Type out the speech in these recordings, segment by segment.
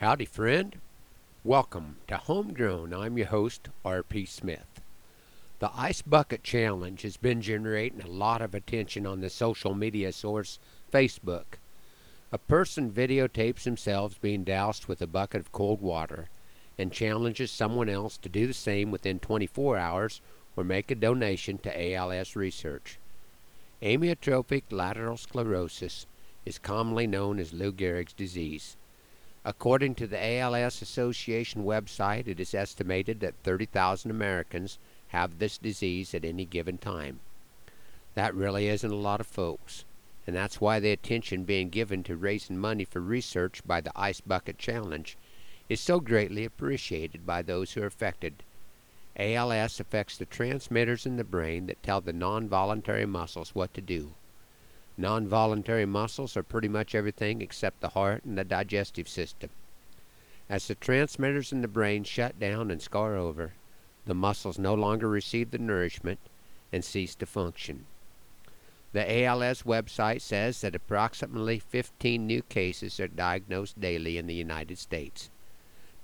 Howdy, friend. Welcome to Homegrown. I'm your host, R.P. Smith. The Ice Bucket Challenge has been generating a lot of attention on the social media source Facebook. A person videotapes themselves being doused with a bucket of cold water and challenges someone else to do the same within 24 hours or make a donation to ALS research. Amyotrophic lateral sclerosis is commonly known as Lou Gehrig's disease. According to the ALS Association website, it is estimated that 30,000 Americans have this disease at any given time. That really isn't a lot of folks, and that's why the attention being given to raising money for research by the Ice Bucket Challenge is so greatly appreciated by those who are affected. ALS affects the transmitters in the brain that tell the non voluntary muscles what to do. Non voluntary muscles are pretty much everything except the heart and the digestive system. As the transmitters in the brain shut down and scar over, the muscles no longer receive the nourishment and cease to function. The ALS website says that approximately 15 new cases are diagnosed daily in the United States.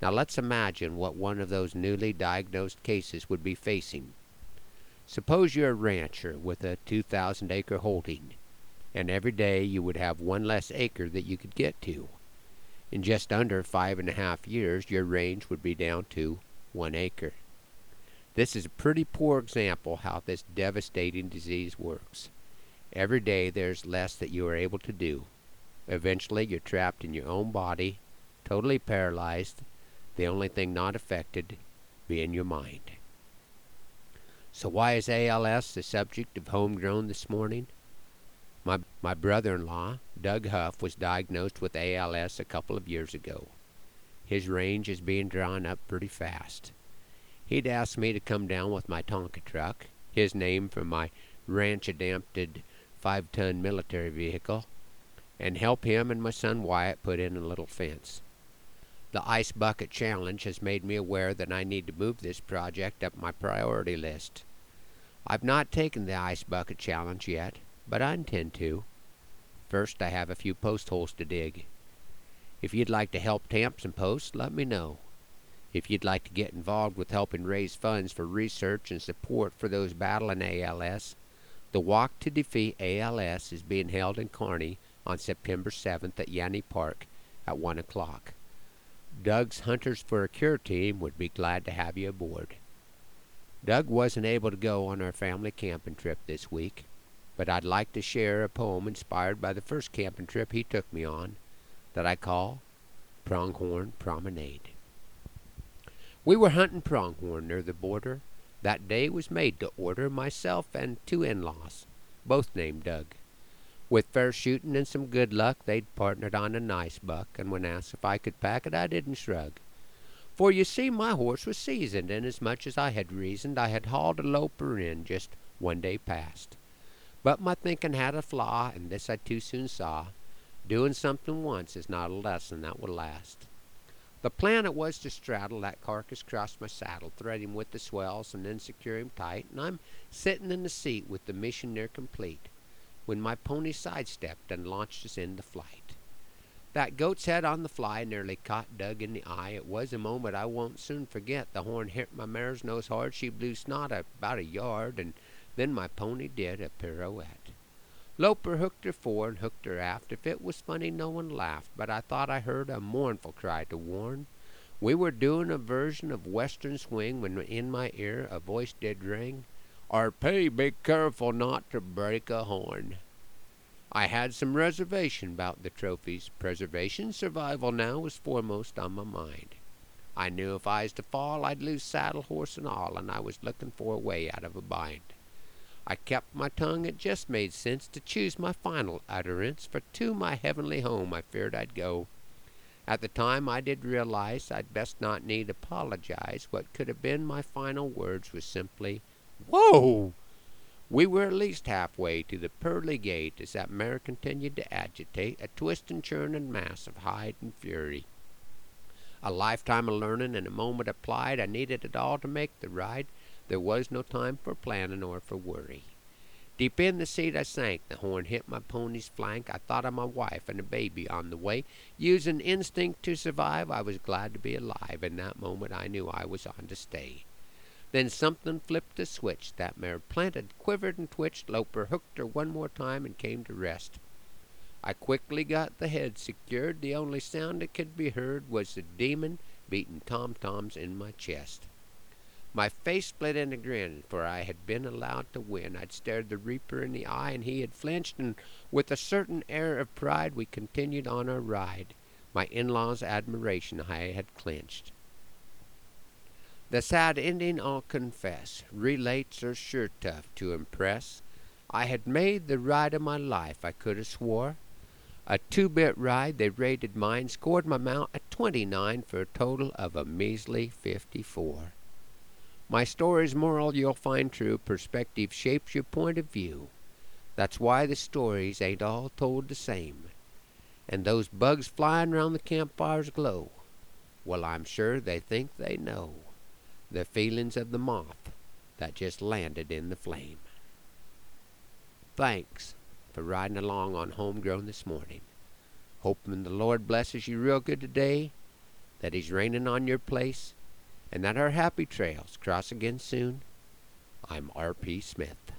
Now let's imagine what one of those newly diagnosed cases would be facing. Suppose you're a rancher with a 2,000 acre holding, and every day you would have one less acre that you could get to. In just under five and a half years, your range would be down to one acre. This is a pretty poor example how this devastating disease works. Every day there's less that you are able to do. Eventually you're trapped in your own body, totally paralyzed, the only thing not affected being your mind. So why is ALS the subject of Homegrown this morning? My, my brother-in-law, Doug Huff, was diagnosed with ALS a couple of years ago. His range is being drawn up pretty fast. He'd asked me to come down with my Tonka truck, his name for my ranch-adapted five-ton military vehicle, and help him and my son Wyatt put in a little fence. The Ice Bucket Challenge has made me aware that I need to move this project up my priority list. I've not taken the Ice Bucket Challenge yet, but I intend to. First, I have a few post holes to dig. If you'd like to help tamp some posts, let me know. If you'd like to get involved with helping raise funds for research and support for those battling ALS, the Walk to Defeat ALS is being held in Kearney on September 7th at Yanney Park at 1 o'clock. Doug's Hunters for a Cure team would be glad to have you aboard. Doug wasn't able to go on our family camping trip this week, but I'd like to share a poem inspired by the first camping trip he took me on that I call Pronghorn Promenade. We were hunting pronghorn near the border. That day was made to order myself and two in-laws, both named Doug. With fair shooting and some good luck, they'd partnered on a nice buck, and when asked if I could pack it, I didn't shrug. For you see, my horse was seasoned, and as much as I had reasoned, I had hauled a loper in just one day past. But my thinking had a flaw, and this I too soon saw. Doing something once is not a lesson that will last. The plan it was to straddle that carcass across my saddle, thread him with the swells, and then secure him tight, and I'm sitting in the seat with the mission near complete when my pony sidestepped and launched us into flight. That goat's head on the fly nearly caught Doug in the eye. It was a moment I won't soon forget. The horn hit my mare's nose hard. She blew snot about a yard, and then my pony did a pirouette. Loper hooked her fore and hooked her aft. If it was funny, no one laughed, but I thought I heard a mournful cry to warn. We were doing a version of Western Swing when in my ear a voice did ring. R.P., be careful not to break a horn. I had some reservation about the trophy's preservation. Survival now was foremost on my mind. I knew if I was to fall, I'd lose saddle, horse, and all, and I was looking for a way out of a bind. I kept my tongue, it just made sense to choose my final utterance, for to my heavenly home I feared I'd go. At the time I did realize I'd best not need apologize. What could have been my final words was simply, Whoa! We were at least halfway to the pearly gate as that mare continued to agitate, a twist and churn and mass of hide and fury. A lifetime of learning and a moment applied, I needed it all to make the ride. There was no time for planning or for worry. Deep in the seat I sank. The horn hit my pony's flank. I thought of my wife and a baby on the way. Using instinct to survive, I was glad to be alive. In that moment, I knew I was on to stay. Then something flipped a switch. That mare planted, quivered, and twitched. Loper hooked her one more time and came to rest. I quickly got the head secured. The only sound that could be heard was the demon beating tom toms in my chest. My face split in a grin, for I had been allowed to win. I'd stared the Reaper in the eye, and he had flinched, and with a certain air of pride we continued on our ride. My in-laws' admiration I had clinched. The sad ending, I'll confess, relates are sure tough to impress. I had made the ride of my life, I could have swore. A two-bit ride, they rated mine, scored my mount a 29 for a total of a measly 54. My story's moral you'll find true. Perspective shapes your point of view. That's why the stories ain't all told the same. And those bugs flying round the campfire's glow, well, I'm sure they think they know the feelings of the moth that just landed in the flame. Thanks for riding along on Homegrown this morning. Hoping the Lord blesses you real good today, that He's raining on your place, and that our happy trails cross again soon. I'm R.P. Smith.